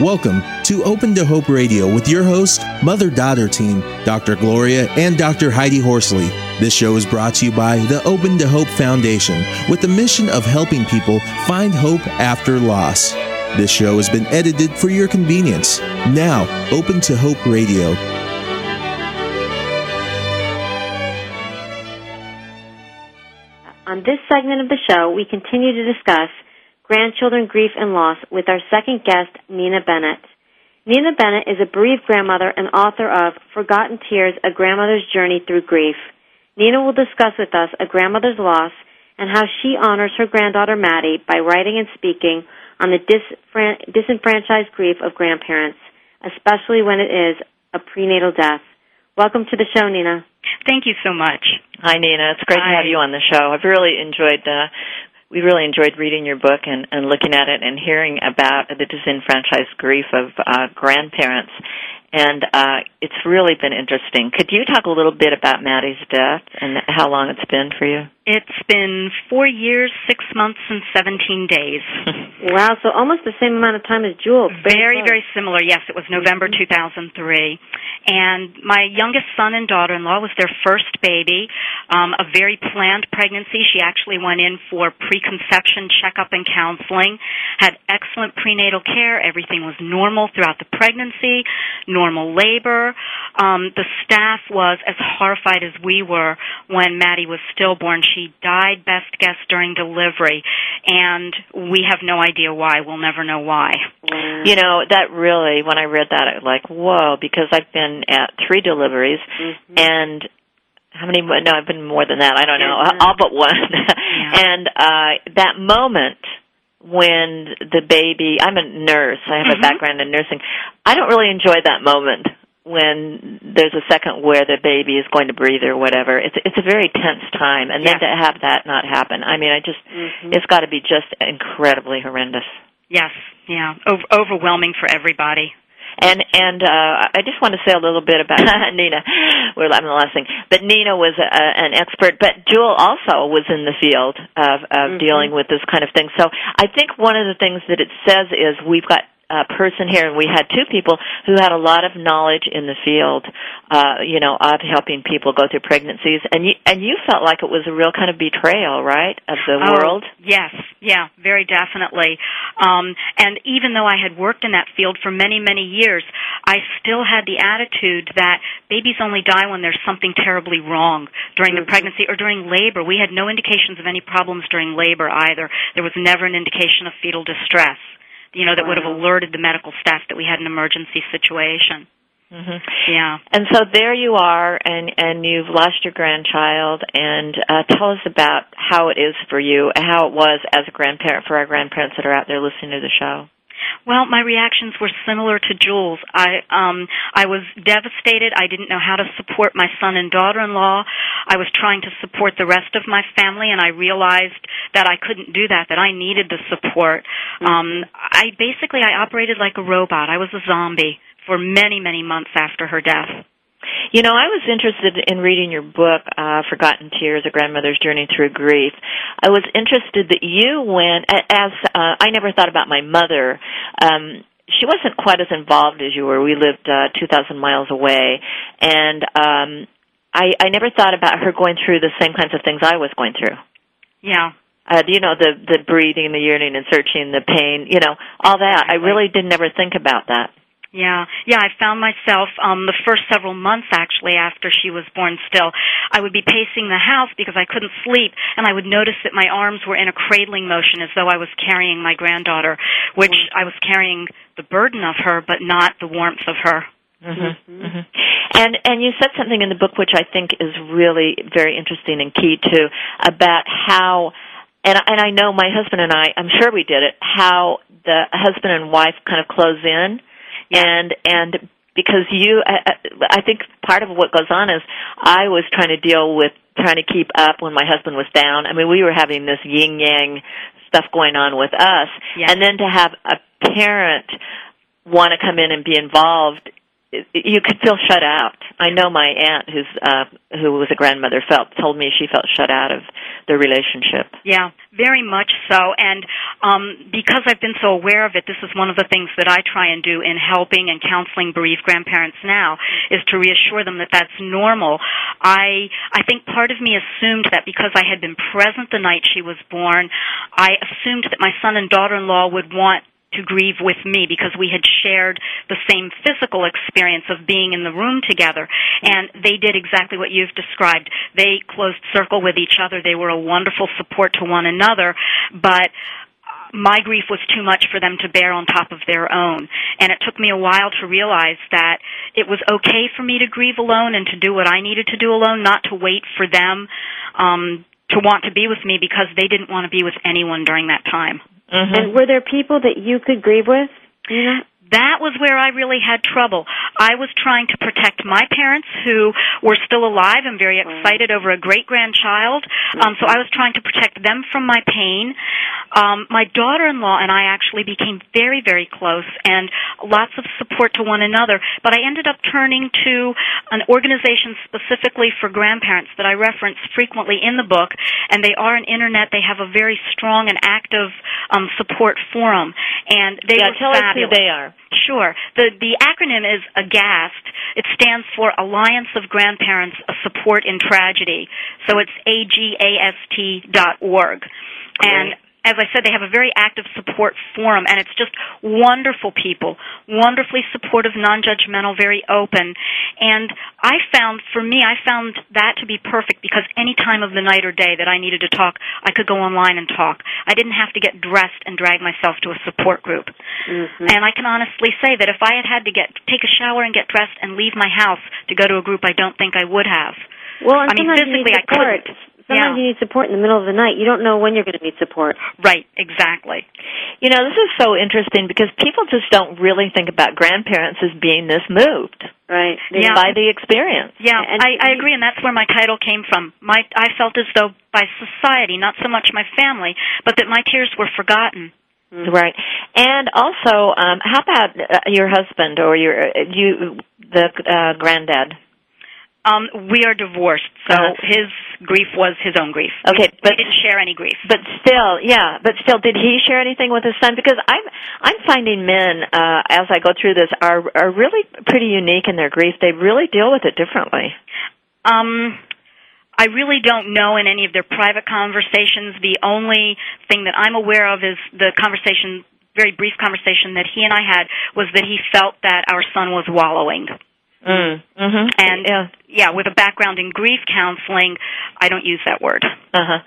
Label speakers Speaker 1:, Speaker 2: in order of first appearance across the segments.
Speaker 1: Welcome to Open to Hope Radio with your host, mother daughter team, Dr. Gloria and Dr. Heidi Horsley. This show is brought to you by the Open to Hope Foundation with the mission of helping people find hope after loss. This show has been edited for your convenience. Now, Open to Hope Radio.
Speaker 2: On this segment of the show, we continue to discuss grandchildren grief and loss with our second guest, Nina Bennett. Nina Bennett is a bereaved grandmother and author of Forgotten Tears, A Grandmother's Journey Through Grief. Nina will discuss with us a grandmother's loss and how she honors her granddaughter Maddie by writing and speaking on the disfran- disenfranchised grief of grandparents, especially when it is a prenatal death. Welcome to the show, Nina.
Speaker 3: Thank you so much.
Speaker 4: Hi, Nina. It's great
Speaker 3: Hi.
Speaker 4: to have you on the show. I've really enjoyed uh, we really enjoyed reading your book and, and looking at it and hearing about the disenfranchised grief of uh, grandparents. And uh, it's really been interesting. Could you talk a little bit about Maddie's death and how long it's been for you?
Speaker 3: It's been four years, six months, and 17 days.
Speaker 2: Wow, so almost the same amount of time as Jules.
Speaker 3: Very, very similar. Yes, it was November
Speaker 2: Mm-hmm.
Speaker 3: 2003. And my youngest son and daughter in law was their first baby, um, a very planned pregnancy. She actually went in for preconception checkup and counseling, had excellent prenatal care. Everything was normal throughout the pregnancy, normal labor. Um, the staff was as horrified as we were when Maddie was stillborn. She died, best guess, during delivery. And we have no idea why. We'll never know why.
Speaker 2: Wow.
Speaker 4: You know, that really, when I read that, I was like, whoa, because I've been at three deliveries
Speaker 2: Mhm.
Speaker 4: and how many no i've been more than that i don't know
Speaker 2: Yeah.
Speaker 4: all but one and uh that moment when the baby i'm a nurse i have
Speaker 3: Mhm.
Speaker 4: a background in nursing i don't really enjoy that moment when there's a second where the baby is going to breathe or whatever it's it's a very tense time and then to have that not happen i mean i just
Speaker 2: Mhm.
Speaker 4: it's got to be just incredibly horrendous
Speaker 3: Yes, yeah, Over- overwhelming for everybody.
Speaker 4: And and uh, I just want to say a little bit about Nina. We're I'm the last thing, but Nina was a, an expert. But Jewel also was in the field of, of
Speaker 2: Mhm.
Speaker 4: dealing with this kind of thing. So I think one of the things that it says is we've got a person here, and we had two people who had a lot of knowledge in the field, uh, you know, of helping people go through pregnancies. And you and you felt like it was a real kind of betrayal, right, of the
Speaker 3: Oh,
Speaker 4: world.
Speaker 3: Yes, yeah, very definitely. Um, and even though I had worked in that field for many, many years, I still had the attitude that babies only die when there's something terribly wrong during the
Speaker 2: Mhm.
Speaker 3: pregnancy or during labor. We had no indications of any problems during labor either. There was never an indication of fetal distress, you know, that would have alerted the medical staff that we had an emergency situation.
Speaker 4: hmm
Speaker 3: Yeah.
Speaker 4: And so there you are, and and you've lost your grandchild. And uh, tell us about how it is for you, and how it was as a grandparent for our grandparents that are out there listening to the show.
Speaker 3: Well, my reactions were similar to Jules. I um I was devastated. I didn't know how to support my son and daughter-in-law. I was trying to support the rest of my family and I realized that I couldn't do that, that I needed the support. Um I basically I operated like a robot. I was a zombie for many, many months after her death.
Speaker 4: You know, I was interested in reading your book, uh, Forgotten Tears: A Grandmother's Journey Through Grief. I was interested that you went as uh, I never thought about my mother. Um, she wasn't quite as involved as you were. We lived uh, 2,000 miles away, and um, I, I never thought about her going through the same kinds of things I was going through.
Speaker 3: Yeah.
Speaker 4: uh, you know the the breathing, the yearning and searching, the pain, you know, all that. I really did never think about that.
Speaker 3: Yeah, yeah, I found myself um the first several months actually after she was born still. I would be pacing the house because I couldn't sleep and I would notice that my arms were in a cradling motion as though I was carrying my granddaughter, which I was carrying the burden of her but not the warmth of her.
Speaker 4: hmm hmm And and you said something in the book which I think is really very interesting and key too about how and and I know my husband and I I'm sure we did it how the husband and wife kind of close in and and because you I, I think part of what goes on is I was trying to deal with trying to keep up when my husband was down. I mean we were having this yin yang stuff going on with us
Speaker 3: Yeah.
Speaker 4: and then to have a parent want to come in and be involved you could feel shut out. I know my aunt, who's uh, who was a grandmother, felt told me she felt shut out of the relationship.
Speaker 3: Yeah, very much so. And um, because I've been so aware of it, this is one of the things that I try and do in helping and counseling bereaved grandparents now is to reassure them that that's normal. I I think part of me assumed that because I had been present the night she was born, I assumed that my son and daughter-in-law would want to grieve with me because we had shared the same physical experience of being in the room together. And they did exactly what you've described. They closed circle with each other. They were a wonderful support to one another, but my grief was too much for them to bear on top of their own. And it took me a while to realize that it was okay for me to grieve alone and to do what I needed to do alone, not to wait for them um, to want to be with me because they didn't want to be with anyone during that time.
Speaker 2: Mm-hmm. And were there people that you could grieve with? You know?
Speaker 3: That was where I really had trouble. I was trying to protect my parents who were still alive and very excited over a great grandchild. Um, so I was trying to protect them from my pain. Um, my daughter-in-law and I actually became very, very close and lots of support to one another. But I ended up turning to an organization specifically for grandparents that I reference frequently in the book, and they are an internet. They have a very strong and active um, support forum, and they
Speaker 4: yeah,
Speaker 3: were
Speaker 4: tell
Speaker 3: fabulous.
Speaker 4: us who they are.
Speaker 3: Sure. The the acronym is AGAST. It stands for Alliance of Grandparents A Support in Tragedy. So it's A G A S T dot org. And as I said, they have a very active support forum, and it's just wonderful people, wonderfully supportive, non-judgmental, very open. And I found, for me, I found that to be perfect because any time of the night or day that I needed to talk, I could go online and talk. I didn't have to get dressed and drag myself to a support group.
Speaker 2: Mm-hmm.
Speaker 3: And I can honestly say that if I had had to get take a shower and get dressed and leave my house to go to a group, I don't think I would have.
Speaker 2: Well, and
Speaker 3: I mean, physically, I couldn't.
Speaker 2: Sometimes
Speaker 3: Yeah.
Speaker 2: you need support in the middle of the night. You don't know when you're going to need support.
Speaker 3: Right, exactly.
Speaker 4: You know, this is so interesting because people just don't really think about grandparents as being this moved
Speaker 2: Right.
Speaker 3: Yeah.
Speaker 4: by the experience.
Speaker 3: Yeah,
Speaker 2: And
Speaker 3: I, I agree, and that's where my title came from. My I felt as though by society, not so much my family, but that my tears were forgotten.
Speaker 4: Right. And also, um, how about uh, your husband or your uh, you the uh, granddad?
Speaker 3: Um, we are divorced, so
Speaker 4: Uh-huh.
Speaker 3: his grief was his own grief.
Speaker 4: Okay,
Speaker 3: we,
Speaker 4: but-
Speaker 3: we didn't share any grief.
Speaker 4: But still, yeah, but still, did he share anything with his son? Because I'm I'm finding men uh, as I go through this are are really pretty unique in their grief. They really deal with it differently.
Speaker 3: Um, I really don't know in any of their private conversations. The only thing that I'm aware of is the conversation, very brief conversation that he and I had, was that he felt that our son was wallowing.
Speaker 4: Mm. Mm-hmm.
Speaker 3: And
Speaker 4: yeah.
Speaker 3: yeah, with a background in grief counseling, I don't use that word.
Speaker 4: Uh-huh.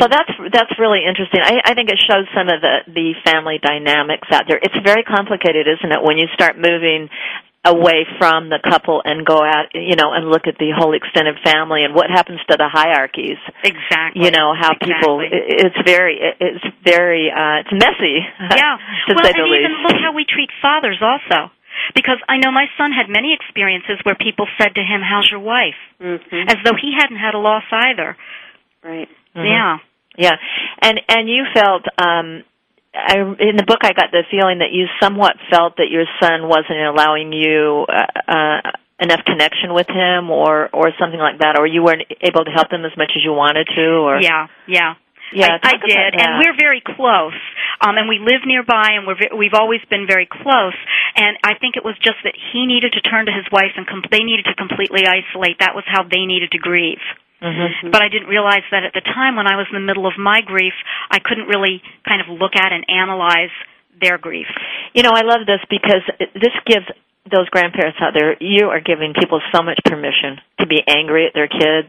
Speaker 4: So that's that's really interesting. I, I think it shows some of the the family dynamics out there. It's very complicated, isn't it, when you start moving away from the couple and go out, you know, and look at the whole extended family and what happens to the hierarchies.
Speaker 3: Exactly.
Speaker 4: You know how people.
Speaker 3: Exactly.
Speaker 4: it- It's very. It's very. uh It's messy.
Speaker 3: Yeah.
Speaker 4: to
Speaker 3: well,
Speaker 4: say
Speaker 3: and
Speaker 4: the
Speaker 3: even look how we treat fathers also. Because I know my son had many experiences where people said to him, "How's your wife?"
Speaker 2: Mm-hmm.
Speaker 3: as though he hadn't had a loss either.
Speaker 2: Right.
Speaker 4: Mhm.
Speaker 3: Yeah.
Speaker 4: Yeah, and and you felt um, I, in the book I got the feeling that you somewhat felt that your son wasn't allowing you uh, uh, enough connection with him, or or something like that, or you weren't able to help him as much as you wanted to, or
Speaker 3: Yeah, yeah.
Speaker 4: Yeah,
Speaker 3: I, I did, and we're very close. Um, and we live nearby, and we're ve- we've always been very close. And I think it was just that he needed to turn to his wife, and com- they needed to completely isolate. That was how they needed to grieve.
Speaker 4: Mhm.
Speaker 3: But I didn't realize that at the time when I was in the middle of my grief, I couldn't really kind of look at and analyze their grief.
Speaker 4: You know, I love this because it- this gives those grandparents out there, you are giving people so much permission to be angry at their kids,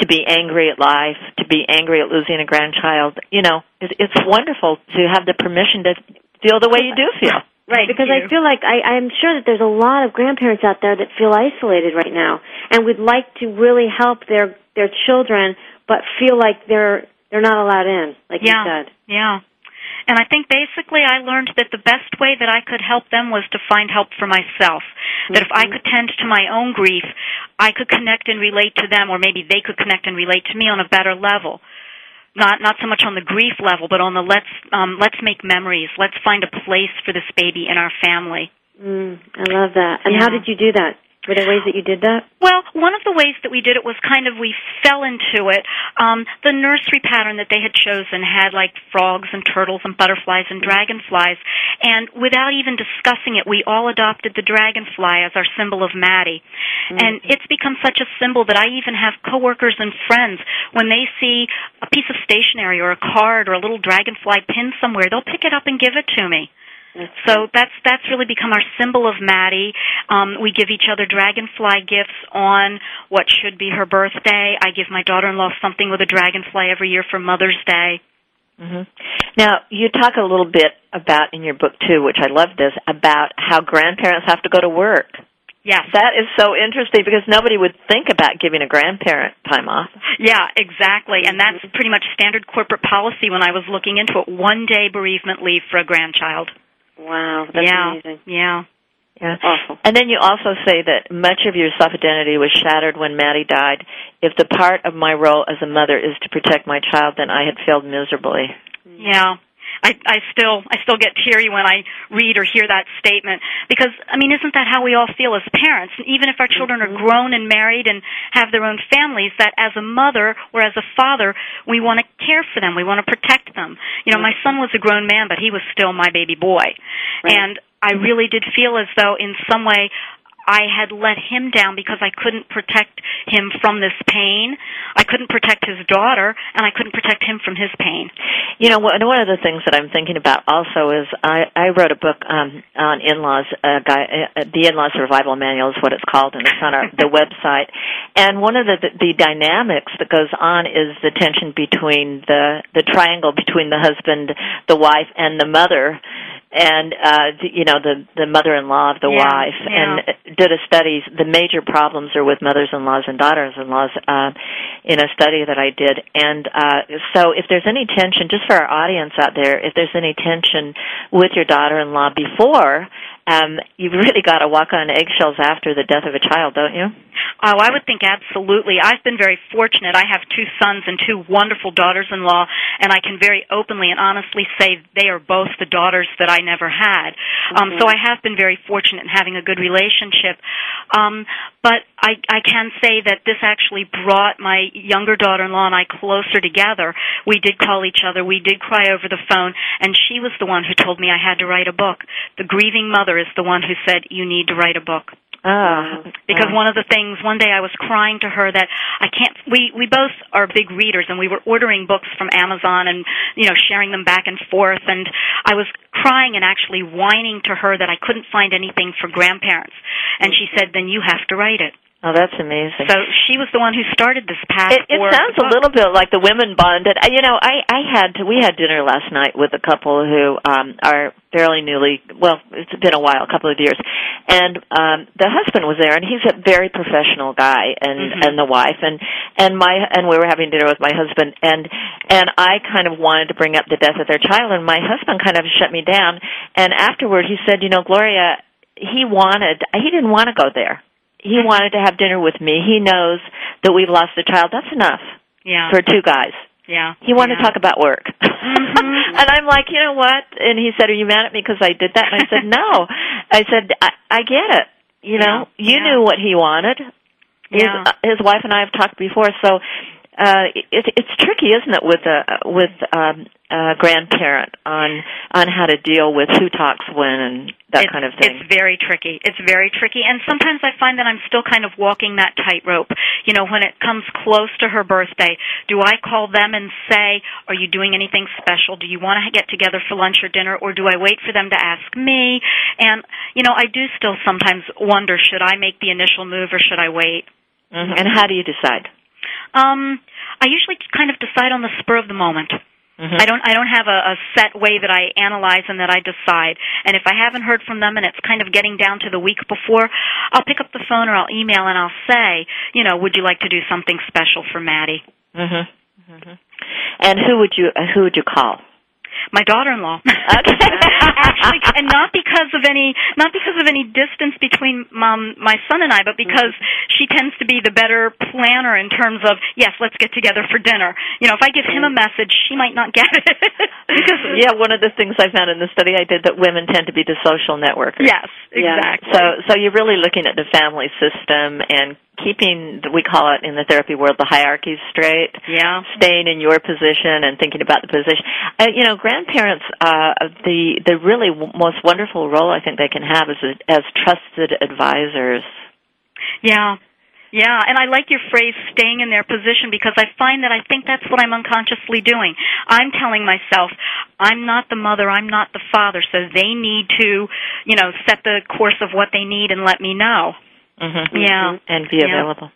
Speaker 4: to be angry at life, to be angry at losing a grandchild. You know, it, it's wonderful to have the permission to feel the way you do feel.
Speaker 2: Right,
Speaker 3: Thank
Speaker 2: because
Speaker 3: you.
Speaker 2: I feel like I, I'm sure that there's a lot of grandparents out there that feel isolated right now, and would like to really help their their children, but feel like they're they're not allowed in, like
Speaker 3: yeah,
Speaker 2: you said.
Speaker 3: yeah. And I think basically I learned that the best way that I could help them was to find help for myself. That if I could tend to my own grief, I could connect and relate to them, or maybe they could connect and relate to me on a better level. Not not so much on the grief level, but on the let's um, let's make memories. Let's find a place for this baby in our family.
Speaker 2: Mm, I love that. And how did you do that? Were there ways that you did that?
Speaker 3: Well, one of the ways that we did it was kind of we fell into it. Um, the nursery pattern that they had chosen had like frogs and turtles and butterflies and dragonflies, and without even discussing it, we all adopted the dragonfly as our symbol of Maddie. Mm-hmm. And it's become such a symbol that I even have coworkers and friends when they see a piece of stationery or a card or a little dragonfly pinned somewhere, they'll pick it up and give it to me. So that's that's really become our symbol of Maddie. Um, we give each other dragonfly gifts on what should be her birthday. I give my daughter-in-law something with a dragonfly every year for Mother's Day.
Speaker 4: Mm-hmm. Now you talk a little bit about in your book too, which I love this about how grandparents have to go to work.
Speaker 3: Yes.
Speaker 4: That is so interesting because nobody would think about giving a grandparent time off.
Speaker 3: Yeah, exactly. And that's pretty much standard corporate policy when I was looking into it. One day bereavement leave for a grandchild.
Speaker 2: Wow, that's
Speaker 3: yeah.
Speaker 2: amazing.
Speaker 3: Yeah.
Speaker 4: Yeah.
Speaker 2: Awesome.
Speaker 4: And then you also say that much of your self identity was shattered when Maddie died. If the part of my role as a mother is to protect my child, then I had failed miserably.
Speaker 3: Yeah. I, I still I still get teary when I read or hear that statement. Because I mean isn't that how we all feel as parents? Even if our children are mm-hmm. grown and married and have their own families that as a mother or as a father we want to care for them. We want to protect them. You know my mm-hmm. son was a grown man but he was still my baby boy.
Speaker 2: Right.
Speaker 3: and I mm-hmm. really did feel as though in some way I had let him down because I couldn't protect him from this pain. I couldn't protect his daughter, and I couldn't protect him from his pain.
Speaker 4: You know, one one of the things that I'm thinking about also is I I wrote a book um on in-laws uh, guy uh, the in-law survival manual is what it's called and it's on our the website. And one of the, the the dynamics that goes on is the tension between the the triangle between the husband, the wife and the mother and uh you know the the mother-in-law of the
Speaker 3: Yeah,
Speaker 4: wife
Speaker 3: yeah.
Speaker 4: and did a study the major problems are with mothers-in-laws and daughters-in-laws uh in a study that I did and uh so if there's any tension just for our audience out there if there's any tension with your daughter-in-law before um you've really got to walk on eggshells after the death of a child don't you
Speaker 3: Oh, I would think absolutely. I've been very fortunate. I have two sons and two wonderful daughters-in-law, and I can very openly and honestly say they are both the daughters that I never had. Um, so I have been very fortunate in having a good relationship. Um, but I, I can say that this actually brought my younger daughter-in-law and I closer together. We did call each other. We did cry over the phone, and she was the one who told me I had to write a book. The grieving mother is the one who said, you need to write a book.
Speaker 4: Ah.
Speaker 3: Because one of the things one day I was crying to her that I can't we we both are big readers and we were ordering books from Amazon and you know sharing them back and forth. And I was crying and actually whining to her that I couldn't find anything for grandparents. And she said then you have to write it
Speaker 4: oh that's amazing
Speaker 3: so she was the one who started this path
Speaker 4: It, it sounds a little bit like the women bonded. Uh, You know, I I had to, we had dinner last night with a couple who um are fairly newly well, it's been a while, a couple of years, and um the husband was there, and he's a very professional guy, and
Speaker 3: Mhm.
Speaker 4: and the wife, and and my and we were having dinner with my husband, and and I kind of wanted to bring up the death of their child, and my husband kind of shut me down, and afterward he said, you know, Gloria, he wanted he didn't want to go there. He wanted to have dinner with me. He knows that we've lost a child. That's enough
Speaker 3: yeah
Speaker 4: for two guys.
Speaker 3: yeah
Speaker 4: He wanted
Speaker 3: yeah.
Speaker 4: to talk about work.
Speaker 3: Mhm.
Speaker 4: and I'm like, you know what? And he said, are you mad at me because I did that? And I said, no. I said, I, I get it. You know,
Speaker 3: Yeah,
Speaker 4: you
Speaker 3: yeah.
Speaker 4: knew what he wanted. His,
Speaker 3: Yeah.
Speaker 4: uh, his wife and I have talked before, so uh it, it's tricky, isn't it, with a with um, a grandparent on on how to deal with who talks when and that
Speaker 3: it's,
Speaker 4: kind of thing.
Speaker 3: It's very tricky. It's very tricky. And sometimes I find that I'm still kind of walking that tightrope. You know, when it comes close to her birthday, do I call them and say, Are you doing anything special? Do you want to get together for lunch or dinner? Or do I wait for them to ask me? And, you know, I do still sometimes wonder should I make the initial move or should I wait?
Speaker 4: Mhm. And how do you decide?
Speaker 3: Um, I usually kind of decide on the spur of the moment.
Speaker 4: Mhm.
Speaker 3: I don't I don't have a, a set way that I analyze and that I decide. And if I haven't heard from them and it's kind of getting down to the week before, I'll pick up the phone or I'll email and I'll say, you know, would you like to do something special for Maddie?
Speaker 4: Mhm. Mhm. And who would you uh, who would you call?
Speaker 3: My daughter-in-law.
Speaker 4: Okay.
Speaker 3: actually, and not because of any, not because of any distance between mom, my son and I, but because mm-hmm. she tends to be the better planner in terms of, yes, let's get together for dinner. You know, if I give him a mm. message, she might not get it.
Speaker 4: because yeah, one of the things I found in the study I did that women tend to be the social networkers.
Speaker 3: Yes, exactly.
Speaker 4: So, so you're really looking at the family system and keeping we call it in the therapy world the hierarchies straight
Speaker 3: yeah
Speaker 4: staying in your position and thinking about the position uh, you know grandparents uh the the really w- most wonderful role i think they can have is as trusted advisors
Speaker 3: yeah yeah, and I like your phrase staying in their position because I find that I think that's what I'm unconsciously doing. I'm telling myself, I'm not the mother, I'm not the father, so they need to, you know, set the course of what they need and let me know.
Speaker 4: Mm-hmm.
Speaker 3: Yeah.
Speaker 4: And be available.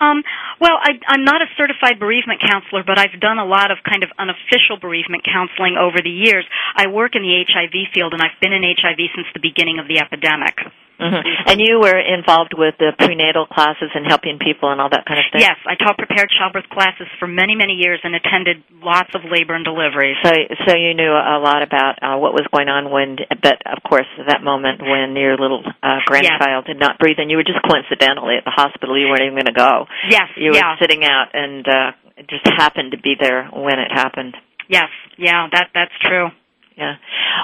Speaker 3: Um, well, I, I'm not a certified bereavement counselor, but I've done a lot of kind of unofficial bereavement counseling over the years. I work in the HIV field, and I've been in HIV since the beginning of the epidemic.
Speaker 4: Mm-hmm. And you were involved with the prenatal classes and helping people and all that kind of thing.
Speaker 3: Yes, I taught prepared childbirth classes for many, many years and attended lots of labor and deliveries.
Speaker 4: So, so you knew a lot about uh, what was going on when, but of course, that moment when your little uh, grandchild yes. did not breathe, and you were just coincidentally at the hospital. You weren't even going to go.
Speaker 3: Yes,
Speaker 4: you were
Speaker 3: yeah.
Speaker 4: sitting out, and uh, just happened to be there when it happened.
Speaker 3: Yes, yeah, that that's true.
Speaker 4: Yeah.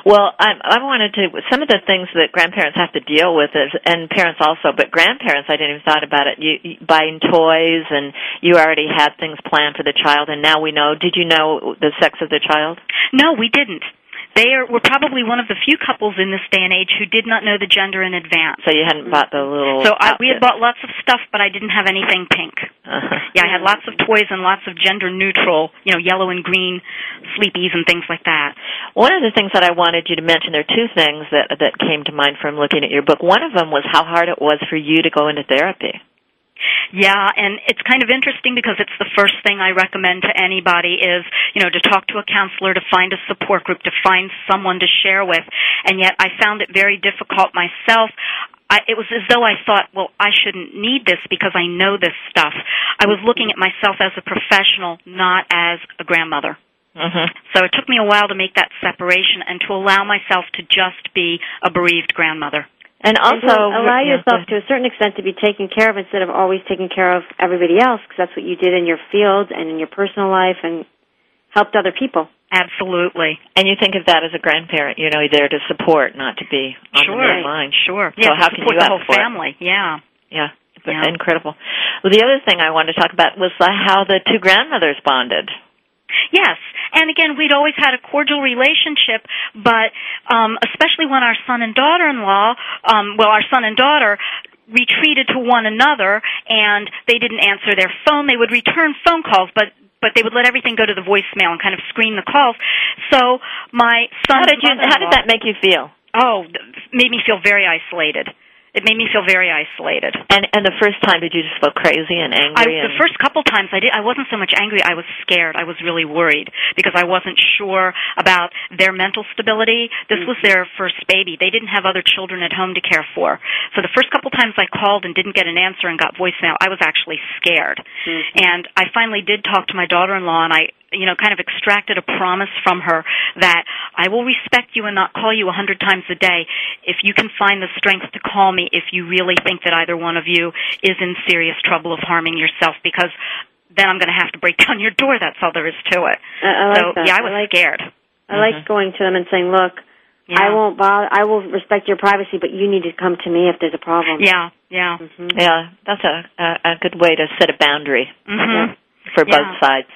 Speaker 4: Well, I, I wanted to, some of the things that grandparents have to deal with is, and parents also, but grandparents, I didn't even thought about it. You, you buying toys and you already had things planned for the child and now we know, did you know the sex of the child?
Speaker 3: No, we didn't. They are, were probably one of the few couples in this day and age who did not know the gender in advance.
Speaker 4: So you hadn't bought the little.
Speaker 3: So I, we had bought lots of stuff, but I didn't have anything pink.
Speaker 4: Uh-huh.
Speaker 3: Yeah, I had lots of toys and lots of gender neutral, you know, yellow and green sleepies and things like that.
Speaker 4: One of the things that I wanted you to mention, there are two things that that came to mind from looking at your book. One of them was how hard it was for you to go into therapy.
Speaker 3: Yeah, and it's kind of interesting because it's the first thing I recommend to anybody is, you know, to talk to a counselor, to find a support group, to find someone to share with. And yet I found it very difficult myself. I, it was as though I thought, well, I shouldn't need this because I know this stuff. I was looking at myself as a professional, not as a grandmother.
Speaker 4: Mm-hmm.
Speaker 3: So it took me a while to make that separation and to allow myself to just be a bereaved grandmother.
Speaker 2: And also and allow yourself to a certain extent to be taken care of instead of always taking care of everybody else because that's what you did in your field and in your personal life and helped other people.
Speaker 3: Absolutely.
Speaker 4: And you think of that as a grandparent, you know, there to support, not to be on
Speaker 3: sure.
Speaker 4: the line.
Speaker 3: Sure.
Speaker 4: Yeah, So how can you
Speaker 3: the whole family? It? Yeah.
Speaker 4: Yeah. yeah. Incredible. Well, the other thing I wanted to talk about was how the two grandmothers bonded.
Speaker 3: Yes, and again, we'd always had a cordial relationship, but um, especially when our son and daughter-in-law, um, well, our son and daughter retreated to one another, and they didn't answer their phone. They would return phone calls, but but they would let everything go to the voicemail and kind of screen the calls. So my son,
Speaker 4: how did you? How did that make you feel?
Speaker 3: Oh, made me feel very isolated it made me feel very isolated.
Speaker 4: And and the first time, did you just feel crazy and angry?
Speaker 3: I,
Speaker 4: and...
Speaker 3: The first couple times, I did. I wasn't so much angry. I was scared. I was really worried because I wasn't sure about their mental stability. This mm-hmm. was their first baby. They didn't have other children at home to care for. So the first couple times I called and didn't get an answer and got voicemail, I was actually scared.
Speaker 2: Mm-hmm.
Speaker 3: And I finally did talk to my daughter-in-law, and I you know, kind of extracted a promise from her that I will respect you and not call you a hundred times a day if you can find the strength to call me if you really think that either one of you is in serious trouble of harming yourself because then I'm going to have to break down your door. That's all there is to it.
Speaker 2: I, I like
Speaker 3: so
Speaker 2: that.
Speaker 3: yeah, I was
Speaker 2: I like,
Speaker 3: scared.
Speaker 2: I mm-hmm. like going to them and saying, "Look,
Speaker 3: yeah.
Speaker 2: I won't bother. I will respect your privacy, but you need to come to me if there's a problem."
Speaker 3: Yeah, yeah,
Speaker 2: mm-hmm.
Speaker 4: yeah. That's a, a a good way to set a boundary
Speaker 3: mm-hmm.
Speaker 4: for
Speaker 3: yeah.
Speaker 4: both sides.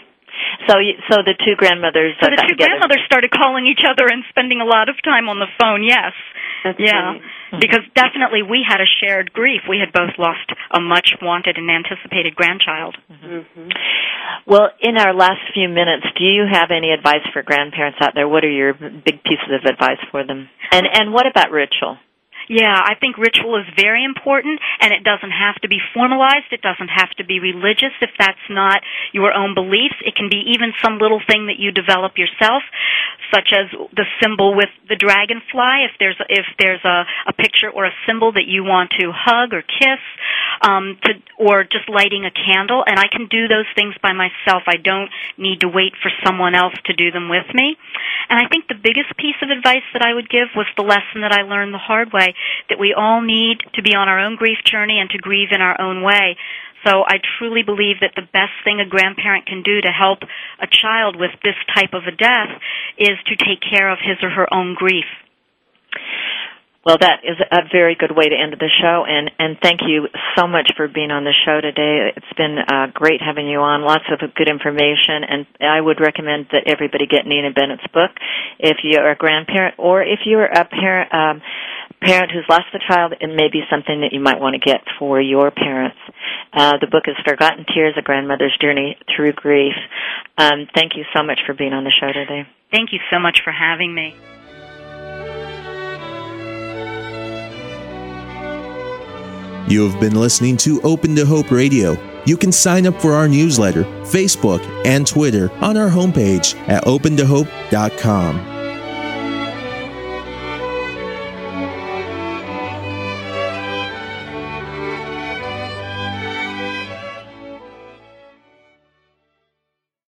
Speaker 4: So, you, so the two grandmothers.
Speaker 3: So the two
Speaker 4: together.
Speaker 3: grandmothers started calling each other and spending a lot of time on the phone. Yes.
Speaker 2: That's
Speaker 3: yeah,
Speaker 2: funny.
Speaker 3: because definitely we had a shared grief. We had both lost a much wanted and anticipated grandchild.
Speaker 2: Mm-hmm.
Speaker 4: Well, in our last few minutes, do you have any advice for grandparents out there? What are your big pieces of advice for them? And and what about ritual?
Speaker 3: Yeah, I think ritual is very important and it doesn't have to be formalized. It doesn't have to be religious if that's not your own beliefs. It can be even some little thing that you develop yourself. such as the symbol with the dragonfly. If there's if there's a, a picture or a symbol that you want to hug or kiss, um, to or just lighting a candle, and I can do those things by myself. I don't need to wait for someone else to do them with me. And I think the biggest piece of advice that I would give was the lesson that I learned the hard way that we all need to be on our own grief journey and to grieve in our own way. So I truly believe that the best thing a grandparent can do to help a child with this type of a death is to take care of his or her own grief.
Speaker 4: Well, that is a very good way to end the show, and and thank you so much for being on the show today. It's been uh, great having you on. Lots of good information, and I would recommend that everybody get Nina Bennett's book if you're a grandparent or if you're a parent. Um, parent who's lost a child, it may be something that you might want to get for your parents. Uh, the book is Forgotten Tears: A Grandmother's Journey Through Grief. Um, thank you so much for being on the show today.
Speaker 3: Thank you so much for having me.
Speaker 1: You have been listening to Open to Hope Radio. You can sign up for our newsletter, Facebook, and Twitter on our homepage at opentohope.com.